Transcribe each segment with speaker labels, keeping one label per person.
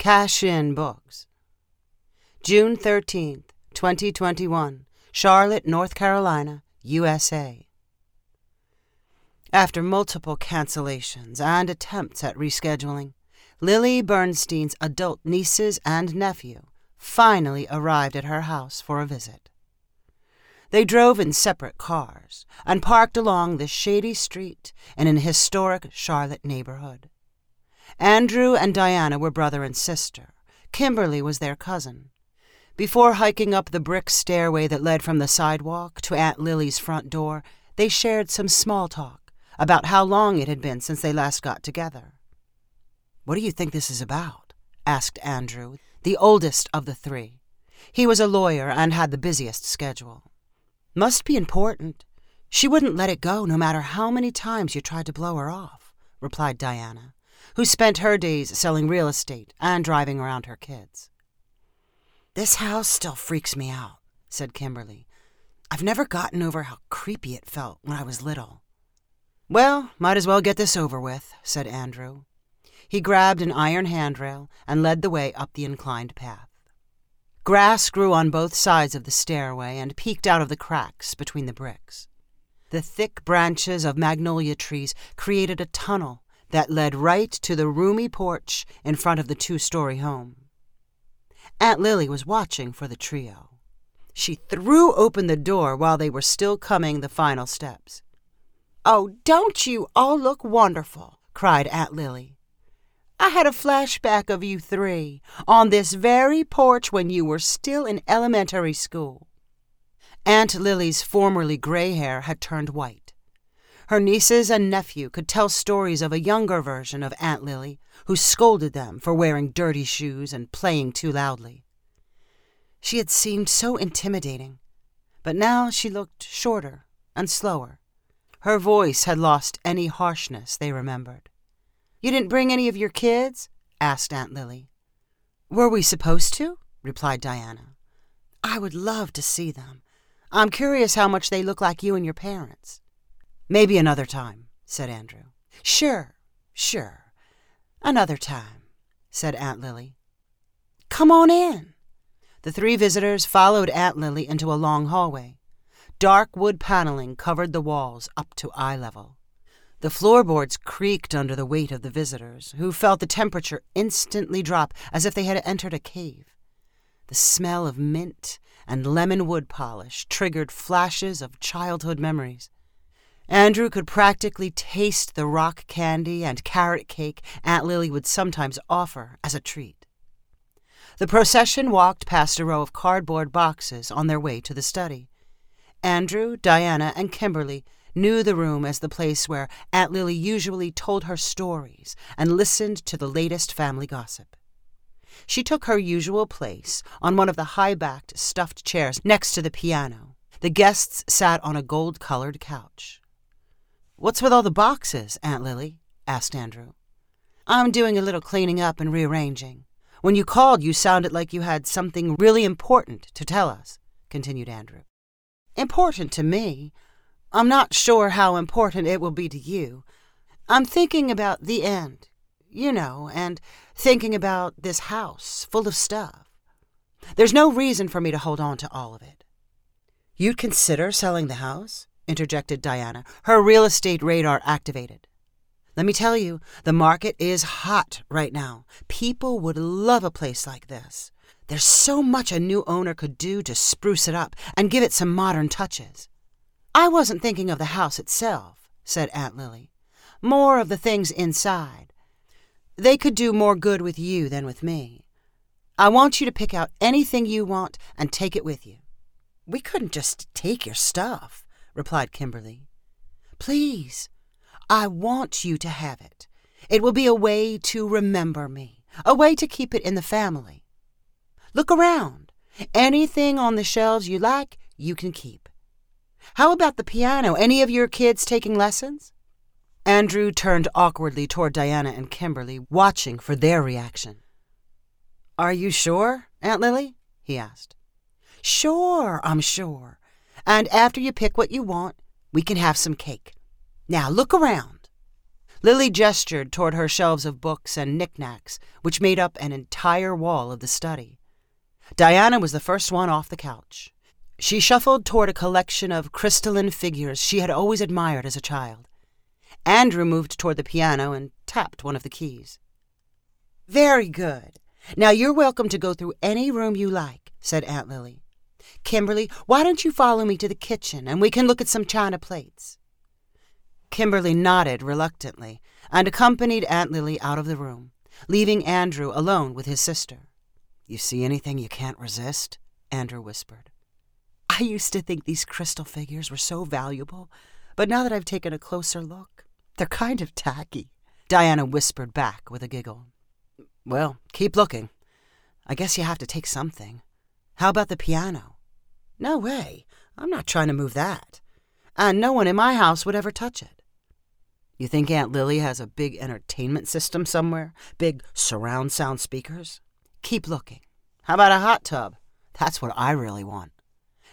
Speaker 1: Cash In Books. June 13th, 2021, Charlotte, North Carolina, USA. After multiple cancellations and attempts at rescheduling, Lily Bernstein's adult nieces and nephew finally arrived at her house for a visit. They drove in separate cars and parked along the shady street in an historic Charlotte neighborhood. Andrew and Diana were brother and sister. Kimberly was their cousin. Before hiking up the brick stairway that led from the sidewalk to Aunt Lily's front door, they shared some small talk about how long it had been since they last got together. What do you think this is about? asked Andrew, the oldest of the three. He was a lawyer and had the busiest schedule. Must be important. She wouldn't let it go no matter how many times you tried to blow her off, replied Diana, who spent her days selling real estate and driving around her kids. This house still freaks me out, said Kimberly. I've never gotten over how creepy it felt when I was little. Well, might as well get this over with, said Andrew. He grabbed an iron handrail and led the way up the inclined path. Grass grew on both sides of the stairway and peeked out of the cracks between the bricks. The thick branches of magnolia trees created a tunnel that led right to the roomy porch in front of the two story home. Aunt Lily was watching for the trio. She threw open the door while they were still coming the final steps. Oh, don't you all look wonderful? cried Aunt Lily. I had a flashback of you three on this very porch when you were still in elementary school. Aunt Lily's formerly gray hair had turned white. Her nieces and nephew could tell stories of a younger version of Aunt Lily who scolded them for wearing dirty shoes and playing too loudly. She had seemed so intimidating, but now she looked shorter and slower. Her voice had lost any harshness they remembered. You didn't bring any of your kids? asked Aunt Lily. Were we supposed to? replied Diana. I would love to see them. I'm curious how much they look like you and your parents. Maybe another time, said Andrew. Sure, sure. Another time, said Aunt Lily. Come on in. The three visitors followed Aunt Lily into a long hallway. Dark wood paneling covered the walls up to eye level. The floorboards creaked under the weight of the visitors, who felt the temperature instantly drop as if they had entered a cave. The smell of mint and lemon wood polish triggered flashes of childhood memories. Andrew could practically taste the rock candy and carrot cake Aunt Lily would sometimes offer as a treat. The procession walked past a row of cardboard boxes on their way to the study. Andrew, Diana, and Kimberly knew the room as the place where Aunt Lily usually told her stories and listened to the latest family gossip. She took her usual place on one of the high backed stuffed chairs next to the piano. The guests sat on a gold colored couch. What's with all the boxes, Aunt Lily? asked Andrew. I'm doing a little cleaning up and rearranging. When you called, you sounded like you had something really important to tell us, continued Andrew. Important to me? I'm not sure how important it will be to you. I'm thinking about the end, you know, and thinking about this house full of stuff. There's no reason for me to hold on to all of it. You'd consider selling the house? Interjected Diana, her real estate radar activated. Let me tell you, the market is hot right now. People would love a place like this. There's so much a new owner could do to spruce it up and give it some modern touches. I wasn't thinking of the house itself, said Aunt Lily. More of the things inside. They could do more good with you than with me. I want you to pick out anything you want and take it with you. We couldn't just take your stuff, replied Kimberly. Please, I want you to have it. It will be a way to remember me, a way to keep it in the family. Look around. Anything on the shelves you like, you can keep. How about the piano? Any of your kids taking lessons? Andrew turned awkwardly toward Diana and Kimberly, watching for their reaction. Are you sure, Aunt Lily? he asked. Sure, I'm sure. And after you pick what you want, we can have some cake. Now look around. Lily gestured toward her shelves of books and knickknacks, which made up an entire wall of the study. Diana was the first one off the couch. She shuffled toward a collection of crystalline figures she had always admired as a child. Andrew moved toward the piano and tapped one of the keys. Very good. Now you're welcome to go through any room you like, said Aunt Lily. Kimberly, why don't you follow me to the kitchen and we can look at some china plates? Kimberly nodded reluctantly and accompanied Aunt Lily out of the room, leaving Andrew alone with his sister. You see anything you can't resist? Andrew whispered. I used to think these crystal figures were so valuable, but now that I've taken a closer look, they're kind of tacky, Diana whispered back with a giggle. Well, keep looking. I guess you have to take something. How about the piano? No way. I'm not trying to move that. And no one in my house would ever touch it. You think Aunt Lily has a big entertainment system somewhere? Big surround sound speakers? Keep looking. How about a hot tub? That's what I really want.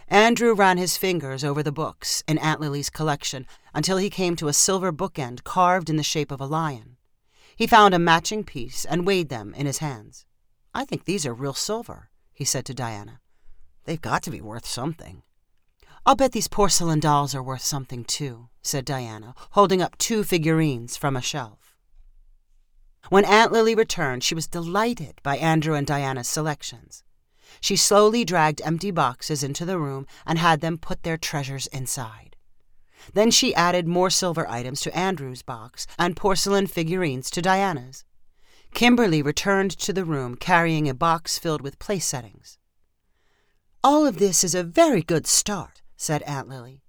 Speaker 1: Andrew ran his fingers over the books in Aunt Lily's collection until he came to a silver bookend carved in the shape of a lion. He found a matching piece and weighed them in his hands. I think these are real silver, he said to Diana. They've got to be worth something. I'll bet these porcelain dolls are worth something too, said Diana, holding up two figurines from a shelf. When Aunt Lily returned, she was delighted by Andrew and Diana's selections. She slowly dragged empty boxes into the room and had them put their treasures inside. Then she added more silver items to Andrew's box and porcelain figurines to Diana's. Kimberly returned to the room carrying a box filled with place settings. All of this is a very good start, said Aunt Lily.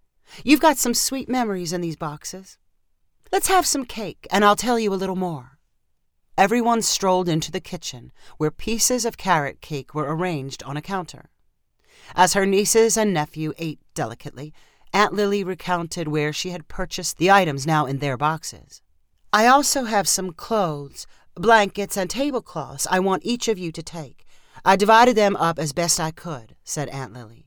Speaker 1: You've got some sweet memories in these boxes. Let's have some cake, and I'll tell you a little more. Everyone strolled into the kitchen, where pieces of carrot cake were arranged on a counter. As her nieces and nephew ate delicately, Aunt Lily recounted where she had purchased the items now in their boxes. I also have some clothes, blankets, and tablecloths I want each of you to take. I divided them up as best I could, said Aunt Lily.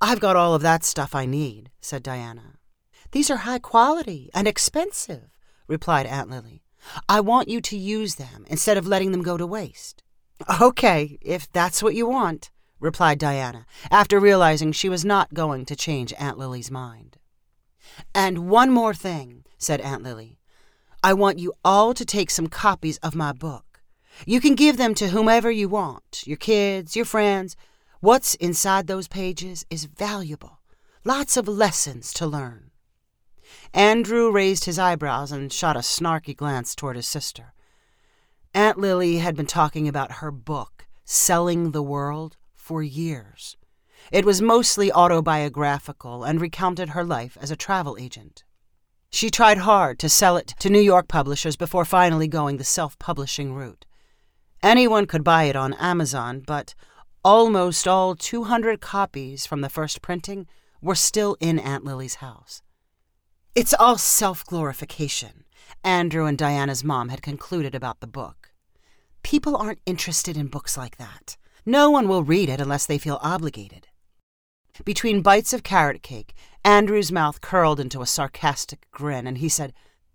Speaker 1: I've got all of that stuff I need, said Diana. These are high quality and expensive, replied Aunt Lily. I want you to use them instead of letting them go to waste. Okay, if that's what you want, replied Diana, after realizing she was not going to change Aunt Lily's mind. And one more thing, said Aunt Lily. I want you all to take some copies of my book. You can give them to whomever you want your kids, your friends. What's inside those pages is valuable. Lots of lessons to learn. Andrew raised his eyebrows and shot a snarky glance toward his sister. Aunt Lily had been talking about her book, Selling the World, for years. It was mostly autobiographical and recounted her life as a travel agent. She tried hard to sell it to New York publishers before finally going the self publishing route. Anyone could buy it on Amazon, but almost all 200 copies from the first printing were still in Aunt Lily's house. It's all self glorification, Andrew and Diana's mom had concluded about the book. People aren't interested in books like that. No one will read it unless they feel obligated. Between bites of carrot cake, Andrew's mouth curled into a sarcastic grin, and he said,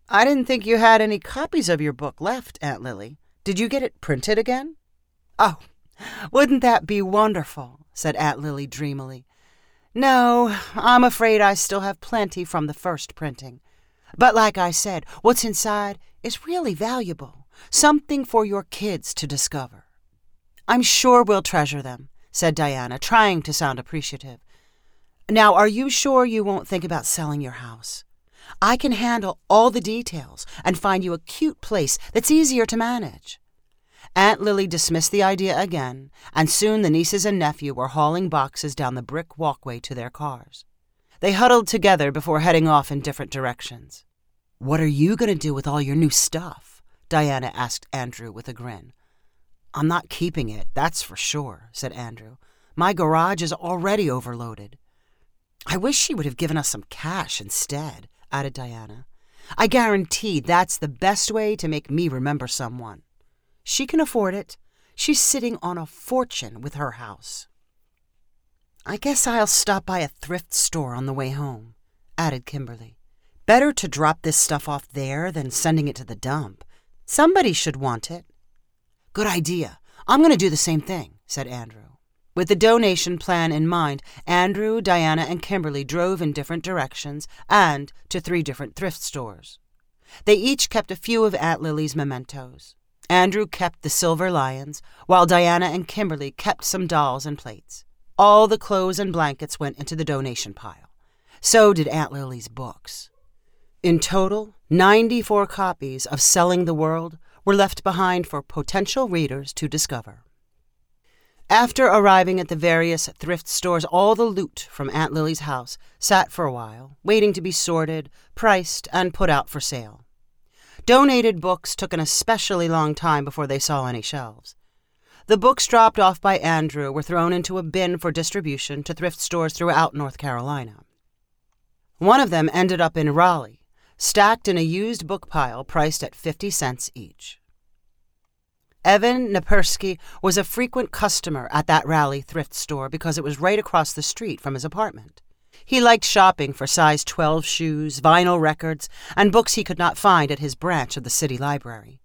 Speaker 1: I didn't think you had any copies of your book left, Aunt Lily. Did you get it printed again? Oh, wouldn't that be wonderful? said Aunt Lily dreamily. No, I'm afraid I still have plenty from the first printing. But like I said, what's inside is really valuable, something for your kids to discover. I'm sure we'll treasure them, said Diana, trying to sound appreciative. Now, are you sure you won't think about selling your house? I can handle all the details and find you a cute place that's easier to manage. Aunt Lily dismissed the idea again, and soon the nieces and nephew were hauling boxes down the brick walkway to their cars. They huddled together before heading off in different directions. What are you going to do with all your new stuff? Diana asked Andrew with a grin. I'm not keeping it, that's for sure, said Andrew. My garage is already overloaded. I wish she would have given us some cash instead, added Diana. I guarantee that's the best way to make me remember someone. She can afford it. She's sitting on a fortune with her house. I guess I'll stop by a thrift store on the way home, added Kimberly. Better to drop this stuff off there than sending it to the dump. Somebody should want it. Good idea. I'm going to do the same thing, said Andrew. With the donation plan in mind, Andrew, Diana, and Kimberly drove in different directions and to three different thrift stores. They each kept a few of Aunt Lily's mementos. Andrew kept the silver lions, while Diana and Kimberly kept some dolls and plates. All the clothes and blankets went into the donation pile. So did Aunt Lily's books. In total, 94 copies of Selling the World were left behind for potential readers to discover. After arriving at the various thrift stores, all the loot from Aunt Lily's house sat for a while, waiting to be sorted, priced, and put out for sale. Donated books took an especially long time before they saw any shelves. The books dropped off by Andrew were thrown into a bin for distribution to thrift stores throughout North Carolina. One of them ended up in Raleigh, stacked in a used book pile priced at 50 cents each. Evan Napersky was a frequent customer at that Raleigh thrift store because it was right across the street from his apartment. He liked shopping for size 12 shoes, vinyl records, and books he could not find at his branch of the city library.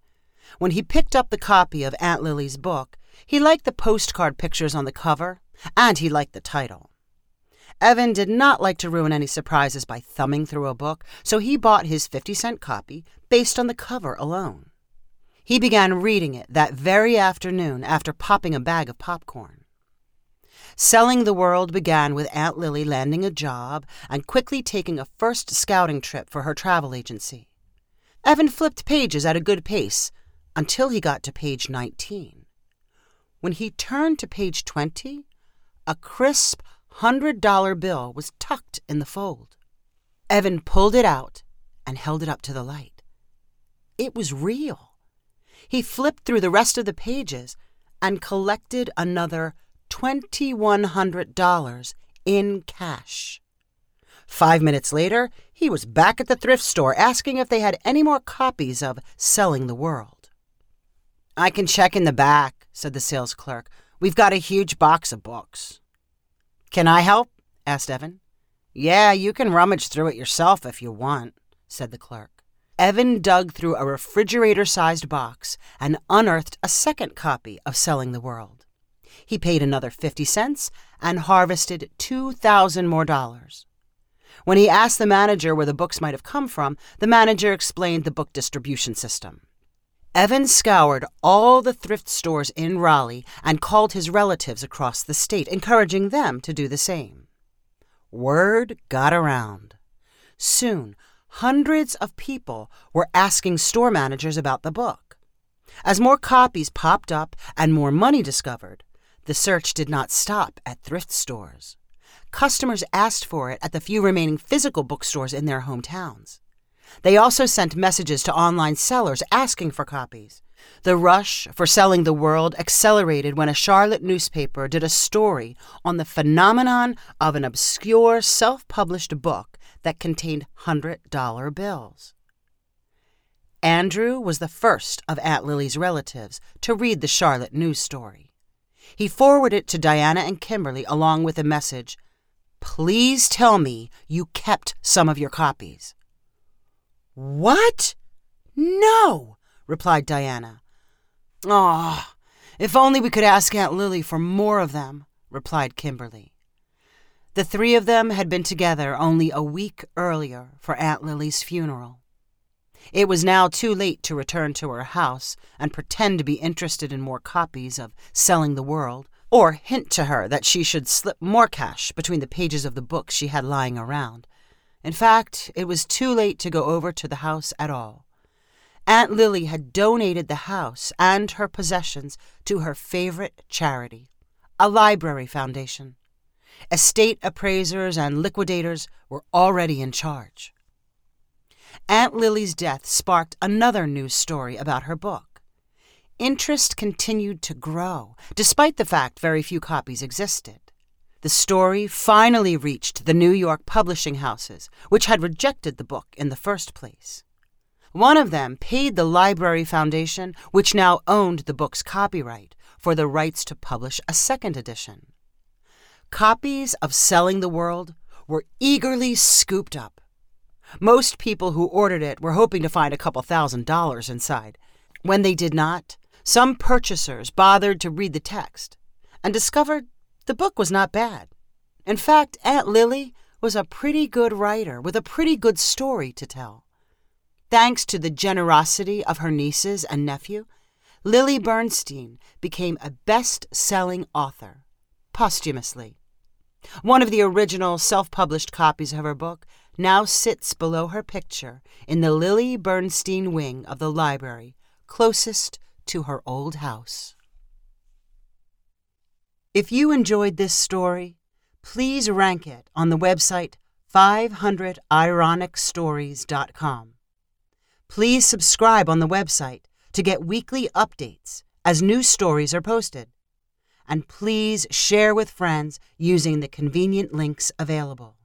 Speaker 1: When he picked up the copy of Aunt Lily's book, he liked the postcard pictures on the cover, and he liked the title. Evan did not like to ruin any surprises by thumbing through a book, so he bought his 50 cent copy based on the cover alone. He began reading it that very afternoon after popping a bag of popcorn. Selling the World began with Aunt Lily landing a job and quickly taking a first scouting trip for her travel agency. Evan flipped pages at a good pace until he got to page 19. When he turned to page 20, a crisp $100 bill was tucked in the fold. Evan pulled it out and held it up to the light. It was real. He flipped through the rest of the pages and collected another $2,100 in cash. Five minutes later, he was back at the thrift store asking if they had any more copies of Selling the World. I can check in the back, said the sales clerk. We've got a huge box of books. Can I help? asked Evan. Yeah, you can rummage through it yourself if you want, said the clerk. Evan dug through a refrigerator sized box and unearthed a second copy of Selling the World. He paid another 50 cents and harvested 2,000 more dollars. When he asked the manager where the books might have come from, the manager explained the book distribution system. Evan scoured all the thrift stores in Raleigh and called his relatives across the state, encouraging them to do the same. Word got around. Soon, hundreds of people were asking store managers about the book. As more copies popped up and more money discovered, the search did not stop at thrift stores. Customers asked for it at the few remaining physical bookstores in their hometowns. They also sent messages to online sellers asking for copies. The rush for selling the world accelerated when a Charlotte newspaper did a story on the phenomenon of an obscure self published book that contained $100 bills. Andrew was the first of Aunt Lily's relatives to read the Charlotte news story. He forwarded it to Diana and Kimberly along with a message Please tell me you kept some of your copies. What? No, replied Diana. Ah, oh, if only we could ask Aunt Lily for more of them, replied Kimberly. The three of them had been together only a week earlier for Aunt Lily's funeral. It was now too late to return to her house and pretend to be interested in more copies of Selling the World, or hint to her that she should slip more cash between the pages of the books she had lying around. In fact, it was too late to go over to the house at all. Aunt Lily had donated the house and her possessions to her favorite charity, a library foundation. Estate appraisers and liquidators were already in charge. Aunt Lily's death sparked another news story about her book. Interest continued to grow, despite the fact very few copies existed. The story finally reached the New York publishing houses, which had rejected the book in the first place. One of them paid the Library Foundation, which now owned the book's copyright, for the rights to publish a second edition. Copies of Selling the World were eagerly scooped up Most people who ordered it were hoping to find a couple thousand dollars inside. When they did not, some purchasers bothered to read the text and discovered the book was not bad. In fact, Aunt Lily was a pretty good writer with a pretty good story to tell. Thanks to the generosity of her nieces and nephew, Lily Bernstein became a best selling author, posthumously. One of the original self published copies of her book now sits below her picture in the Lily Bernstein wing of the library closest to her old house. If you enjoyed this story, please rank it on the website 500ironicstories.com. Please subscribe on the website to get weekly updates as new stories are posted. And please share with friends using the convenient links available.